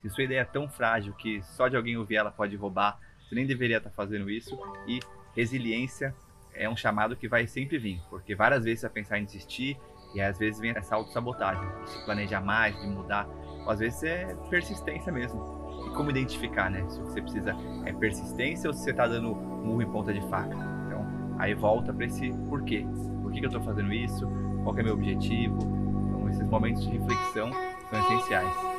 Se sua ideia é tão frágil que só de alguém ouvir ela pode roubar, você nem deveria estar fazendo isso. E resiliência é um chamado que vai sempre vir, porque várias vezes você vai pensar em desistir e às vezes vem essa autossabotagem, de se planejar mais, de mudar. Ou às vezes é persistência mesmo. E como identificar, né? Se você precisa é persistência ou se você está dando murro em ponta de faca. Então, aí volta para esse porquê. Por que, que eu estou fazendo isso? Qual é meu objetivo? Então, esses momentos de reflexão são essenciais.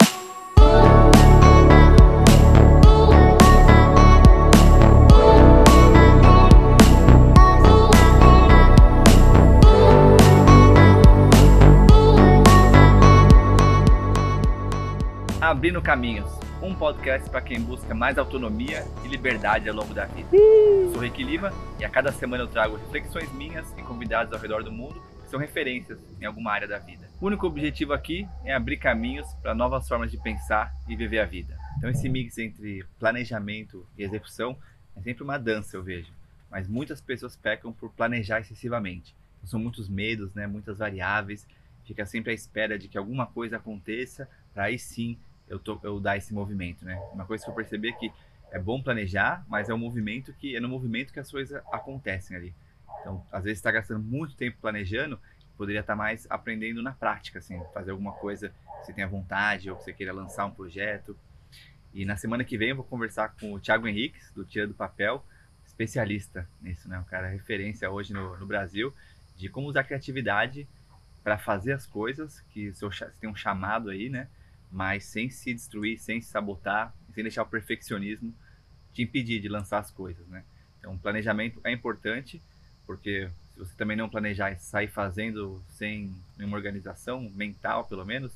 Abrindo Caminhos, um podcast para quem busca mais autonomia e liberdade ao longo da vida. Sou Rick Lima e a cada semana eu trago reflexões minhas e convidados ao redor do mundo que são referências em alguma área da vida. O único objetivo aqui é abrir caminhos para novas formas de pensar e viver a vida. Então esse mix entre planejamento e execução é sempre uma dança, eu vejo. Mas muitas pessoas pecam por planejar excessivamente. Então, são muitos medos, né, muitas variáveis, fica sempre à espera de que alguma coisa aconteça para aí sim eu, tô, eu dar esse movimento, né? Uma coisa que eu percebi é que é bom planejar, mas é um movimento que é no movimento que as coisas acontecem ali. Então, às vezes está gastando muito tempo planejando, poderia estar tá mais aprendendo na prática, assim, fazer alguma coisa que você tenha vontade ou que você queira lançar um projeto. E na semana que vem eu vou conversar com o Thiago Henriques, do Tira do Papel, especialista nisso, né? Um cara referência hoje no, no Brasil de como usar criatividade para fazer as coisas, que você tem um chamado aí, né? Mas sem se destruir, sem se sabotar, sem deixar o perfeccionismo te impedir de lançar as coisas, né? Então, planejamento é importante, porque se você também não planejar e sair fazendo sem nenhuma organização mental, pelo menos,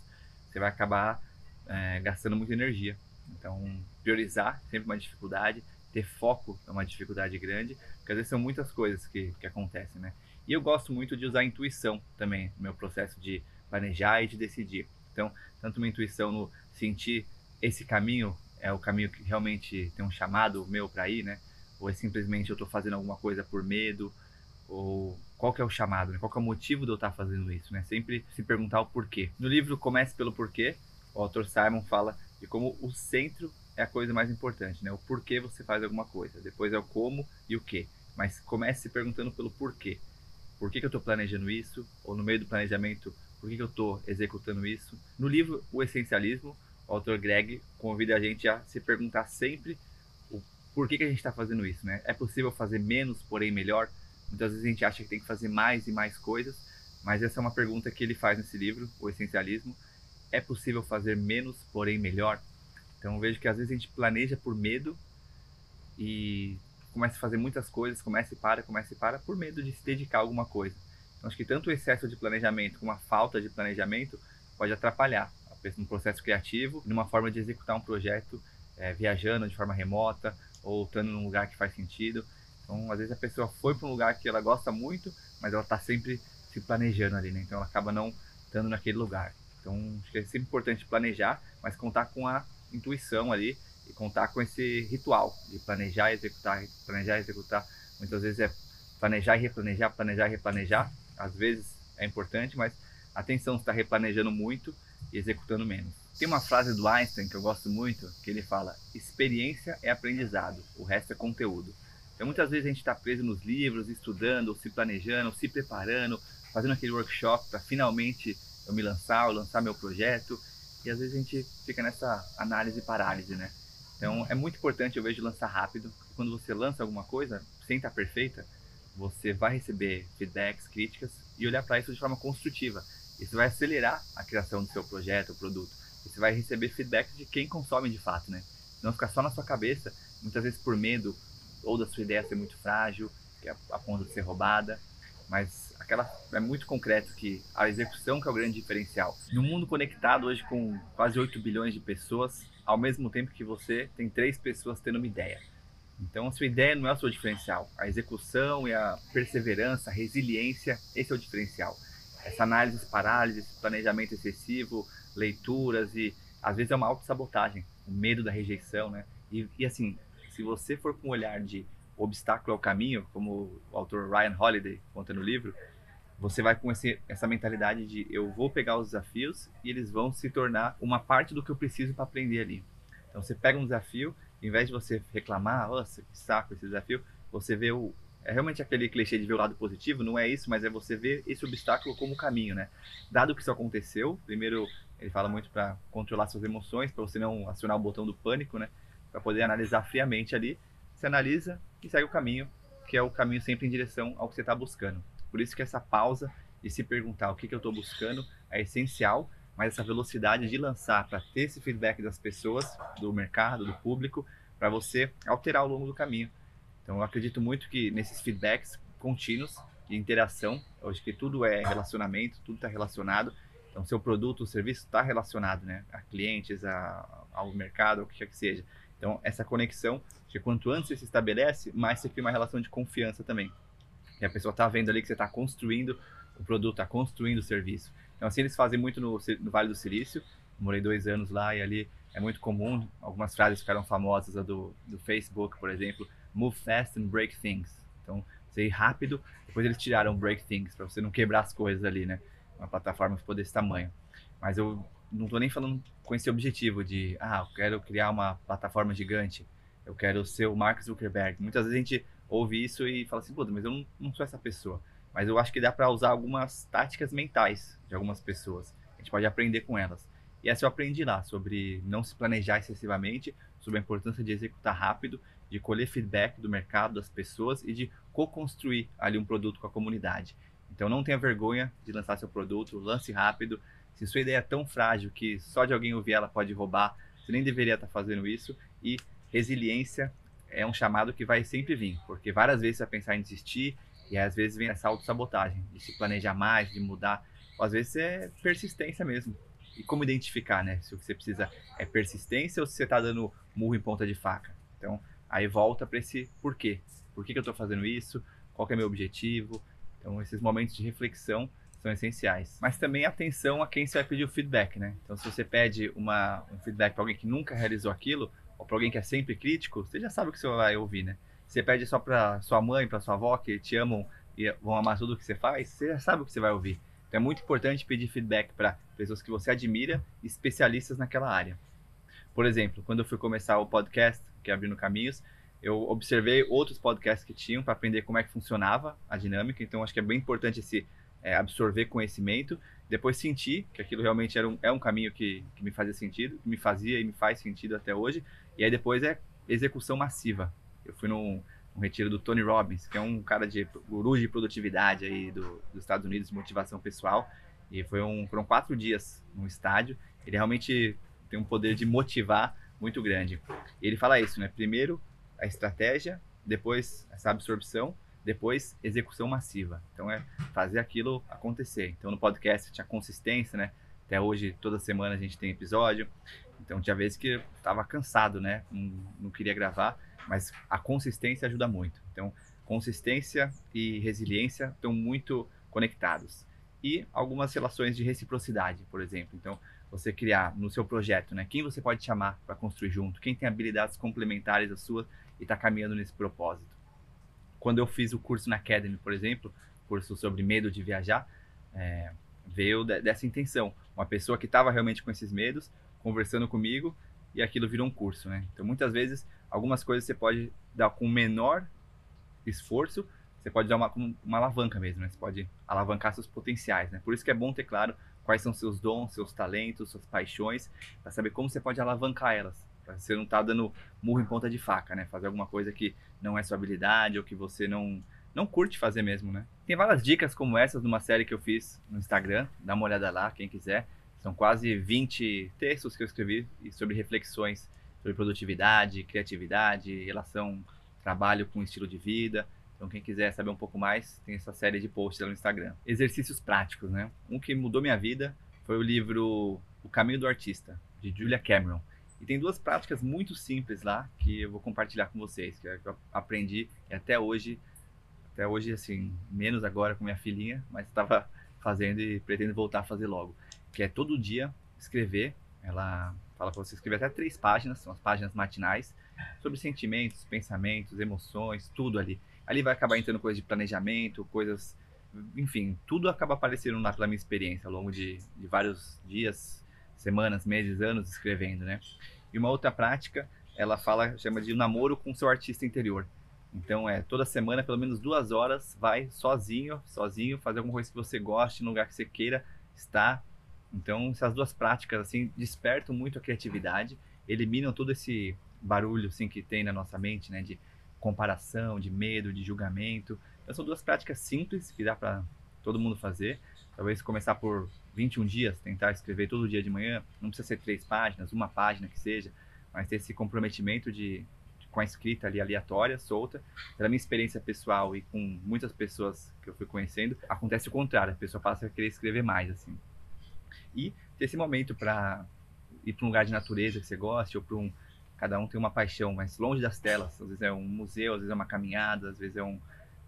você vai acabar é, gastando muita energia. Então, priorizar sempre uma dificuldade, ter foco é uma dificuldade grande, porque às vezes são muitas coisas que, que acontecem, né? E eu gosto muito de usar a intuição também no meu processo de planejar e de decidir. Então, tanto uma intuição no sentir esse caminho é o caminho que realmente tem um chamado meu para ir, né? Ou é simplesmente eu estou fazendo alguma coisa por medo, ou qual que é o chamado, né? qual que é o motivo de eu estar tá fazendo isso, né? Sempre se perguntar o porquê. No livro Comece pelo Porquê, o autor Simon fala de como o centro é a coisa mais importante, né? O porquê você faz alguma coisa, depois é o como e o que. Mas comece se perguntando pelo porquê. Por que, que eu estou planejando isso? Ou no meio do planejamento, por que, eu estou executando isso? No livro O Essencialismo, o autor Greg convida a gente a se perguntar sempre o por que, que a gente está fazendo isso, né? É possível fazer menos, porém melhor? Muitas vezes a gente acha que tem que fazer mais e mais coisas, mas essa é uma pergunta que ele faz nesse livro, O Essencialismo. É possível fazer menos, porém melhor? Então vejo que às vezes a gente planeja por medo e começa a fazer muitas coisas, começa e para, começa e para, por medo de se dedicar a alguma coisa. Então, acho que tanto o excesso de planejamento como a falta de planejamento pode atrapalhar no processo criativo, numa forma de executar um projeto é, viajando de forma remota ou estando num lugar que faz sentido. Então, às vezes a pessoa foi para um lugar que ela gosta muito, mas ela está sempre se planejando ali, né? Então, ela acaba não estando naquele lugar. Então, acho que é sempre importante planejar, mas contar com a intuição ali e contar com esse ritual de planejar executar, planejar executar. Muitas vezes é planejar e replanejar, planejar e replanejar, às vezes é importante, mas atenção, está replanejando muito e executando menos. Tem uma frase do Einstein que eu gosto muito, que ele fala: experiência é aprendizado, o resto é conteúdo. Então muitas vezes a gente está preso nos livros, estudando, se planejando, se preparando, fazendo aquele workshop para finalmente eu me lançar, ou lançar meu projeto, e às vezes a gente fica nessa análise e parálise, né? Então é muito importante eu vejo lançar rápido. Quando você lança alguma coisa sem estar tá perfeita, você vai receber feedbacks, críticas e olhar para isso de forma construtiva. Isso vai acelerar a criação do seu projeto, o produto. Você vai receber feedbacks de quem consome de fato, né? Não ficar só na sua cabeça, muitas vezes por medo ou da sua ideia ser muito frágil, que é a ponto de ser roubada, mas aquela é muito concreto que a execução que é o grande diferencial. No mundo conectado hoje com quase 8 bilhões de pessoas, ao mesmo tempo que você tem três pessoas tendo uma ideia. Então, a sua ideia não é o seu diferencial. A execução e a perseverança, a resiliência, esse é o diferencial. Essa análise, parálise, planejamento excessivo, leituras e às vezes é uma autossabotagem, o medo da rejeição, né? E, e assim, se você for com um olhar de obstáculo ao caminho, como o autor Ryan Holiday conta no livro, você vai com esse, essa mentalidade de eu vou pegar os desafios e eles vão se tornar uma parte do que eu preciso para aprender ali. Então você pega um desafio, em vez de você reclamar, nossa, que saco esse desafio, você vê o. É realmente aquele clichê de ver o lado positivo, não é isso, mas é você ver esse obstáculo como caminho, né? Dado que isso aconteceu, primeiro ele fala muito para controlar suas emoções, para você não acionar o botão do pânico, né? Para poder analisar friamente ali. Você analisa e segue o caminho, que é o caminho sempre em direção ao que você está buscando. Por isso que essa pausa e se perguntar o que, que eu estou buscando é essencial, mas essa velocidade de lançar para ter esse feedback das pessoas, do mercado, do público, para você alterar ao longo do caminho. Então eu acredito muito que nesses feedbacks contínuos de interação, hoje que tudo é relacionamento, tudo está relacionado, então, seu produto, o serviço está relacionado né, a clientes, a, ao mercado, ao que quer que seja. Então, essa conexão, que quanto antes você se estabelece, mais você cria uma relação de confiança também. E a pessoa está vendo ali que você está construindo o produto, está construindo o serviço. Então, assim, eles fazem muito no, no Vale do Silício. Morei dois anos lá e ali é muito comum. Algumas frases ficaram famosas, a do, do Facebook, por exemplo. Move fast and break things. Então, você ir rápido. Depois eles tiraram break things, para você não quebrar as coisas ali, né? uma plataforma for desse tamanho. Mas eu não estou nem falando com esse objetivo de, ah, eu quero criar uma plataforma gigante, eu quero ser o Mark Zuckerberg. Muitas vezes a gente ouve isso e fala assim, pô, mas eu não, não sou essa pessoa. Mas eu acho que dá para usar algumas táticas mentais de algumas pessoas. A gente pode aprender com elas. E essa eu aprendi lá, sobre não se planejar excessivamente, sobre a importância de executar rápido, de colher feedback do mercado, das pessoas e de co-construir ali um produto com a comunidade. Então não tenha vergonha de lançar seu produto, lance rápido. Se sua ideia é tão frágil que só de alguém ouvir ela pode roubar, você nem deveria estar fazendo isso. E resiliência é um chamado que vai sempre vir, porque várias vezes você vai pensar em desistir e às vezes vem essa autossabotagem, de se planejar mais, de mudar. Ou às vezes é persistência mesmo. E como identificar, né? Se o que você precisa é persistência ou se você está dando murro em ponta de faca. Então, aí volta para esse porquê. Por que, que eu estou fazendo isso? Qual é meu objetivo? Então, esses momentos de reflexão são essenciais. Mas também atenção a quem você vai pedir o feedback, né? Então, se você pede uma, um feedback para alguém que nunca realizou aquilo, ou para alguém que é sempre crítico, você já sabe o que você vai ouvir, né? Você pede só para sua mãe, para sua avó, que te amam e vão amar tudo que você faz, você já sabe o que você vai ouvir. Então, é muito importante pedir feedback para pessoas que você admira, especialistas naquela área. Por exemplo, quando eu fui começar o podcast, que é Abrindo Caminhos, eu observei outros podcasts que tinham para aprender como é que funcionava a dinâmica, então acho que é bem importante esse é, absorver conhecimento, depois sentir que aquilo realmente era um, é um caminho que, que me fazia sentido, que me fazia e me faz sentido até hoje, e aí depois é execução massiva. Eu fui num, retiro do Tony Robbins, que é um cara de guru de produtividade aí do, dos Estados Unidos, motivação pessoal, e foi um, foram quatro dias no estádio. Ele realmente tem um poder de motivar muito grande. E ele fala isso, né? Primeiro, a estratégia, depois essa absorção, depois execução massiva. Então é fazer aquilo acontecer. Então no podcast tinha consistência, né? Até hoje, toda semana a gente tem episódio. Então tinha vezes que eu estava cansado, né? Não, não queria gravar, mas a consistência ajuda muito. Então consistência e resiliência estão muito conectados. E algumas relações de reciprocidade, por exemplo. Então, você criar no seu projeto, né? Quem você pode chamar para construir junto? Quem tem habilidades complementares às suas e está caminhando nesse propósito. Quando eu fiz o curso na Academy, por exemplo, curso sobre medo de viajar, é, veio de, dessa intenção. Uma pessoa que estava realmente com esses medos, conversando comigo, e aquilo virou um curso, né? Então, muitas vezes, algumas coisas você pode dar com menor esforço, você pode dar uma, uma alavanca mesmo, né? Você pode alavancar seus potenciais, né? Por isso que é bom ter claro quais são seus dons, seus talentos, suas paixões, para saber como você pode alavancar elas. Você não tá dando murro em ponta de faca, né? Fazer alguma coisa que não é sua habilidade ou que você não, não curte fazer mesmo, né? Tem várias dicas como essas numa série que eu fiz no Instagram. Dá uma olhada lá, quem quiser. São quase 20 textos que eu escrevi sobre reflexões sobre produtividade, criatividade, relação trabalho com estilo de vida. Então, quem quiser saber um pouco mais, tem essa série de posts lá no Instagram. Exercícios práticos, né? Um que mudou minha vida foi o livro O Caminho do Artista, de Julia Cameron. E tem duas práticas muito simples lá que eu vou compartilhar com vocês, que eu aprendi e até hoje, até hoje assim, menos agora com minha filhinha, mas estava fazendo e pretendo voltar a fazer logo, que é todo dia escrever, ela fala para você escrever até três páginas, são as páginas matinais, sobre sentimentos, pensamentos, emoções, tudo ali. Ali vai acabar entrando coisas de planejamento, coisas, enfim, tudo acaba aparecendo lá pela minha experiência ao longo de, de vários dias, semanas, meses, anos escrevendo, né? E uma outra prática, ela fala, chama de namoro com seu artista interior. Então é toda semana, pelo menos duas horas, vai sozinho, sozinho, fazer alguma coisa que você goste, no lugar que você queira estar. Então essas duas práticas assim despertam muito a criatividade, eliminam todo esse barulho assim que tem na nossa mente, né, de comparação, de medo, de julgamento. Então são duas práticas simples que dá para todo mundo fazer. Talvez começar por 21 dias, tentar escrever todo dia de manhã. Não precisa ser três páginas, uma página que seja, mas ter esse comprometimento de com a escrita ali aleatória, solta. Pela minha experiência pessoal e com muitas pessoas que eu fui conhecendo, acontece o contrário, a pessoa passa a querer escrever mais, assim. E ter esse momento para ir para um lugar de natureza que você goste, ou para um. Cada um tem uma paixão, mas longe das telas. Às vezes é um museu, às vezes é uma caminhada, às vezes é um,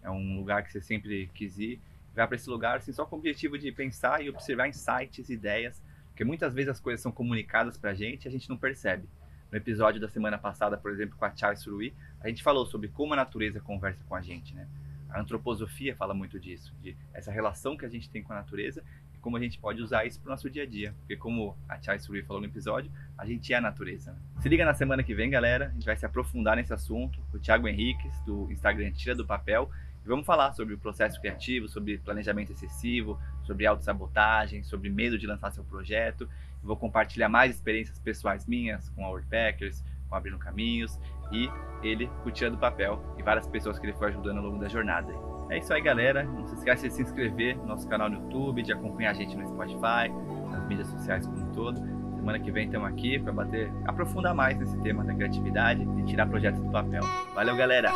é um lugar que você sempre quis ir. Vai para esse lugar assim, só com o objetivo de pensar e observar insights, ideias, porque muitas vezes as coisas são comunicadas para a gente e a gente não percebe. No episódio da semana passada, por exemplo, com a Chai Surui, a gente falou sobre como a natureza conversa com a gente, né? A antroposofia fala muito disso, de essa relação que a gente tem com a natureza como a gente pode usar isso para o nosso dia a dia. Porque como a Chai Surui falou no episódio, a gente é a natureza. Né? Se liga na semana que vem, galera. A gente vai se aprofundar nesse assunto. O Thiago Henriques, do Instagram Tira do Papel, e vamos falar sobre o processo criativo, sobre planejamento excessivo, sobre autossabotagem, sobre medo de lançar seu projeto. vou compartilhar mais experiências pessoais minhas com a Wordpackers, com Abrindo Caminhos e ele com do Papel e várias pessoas que ele foi ajudando ao longo da jornada. É isso aí, galera. Não se esqueça de se inscrever no nosso canal no YouTube, de acompanhar a gente no Spotify, nas mídias sociais como um todo. Semana que vem estamos aqui para bater, aprofundar mais nesse tema da criatividade e tirar projetos do papel. Valeu, galera!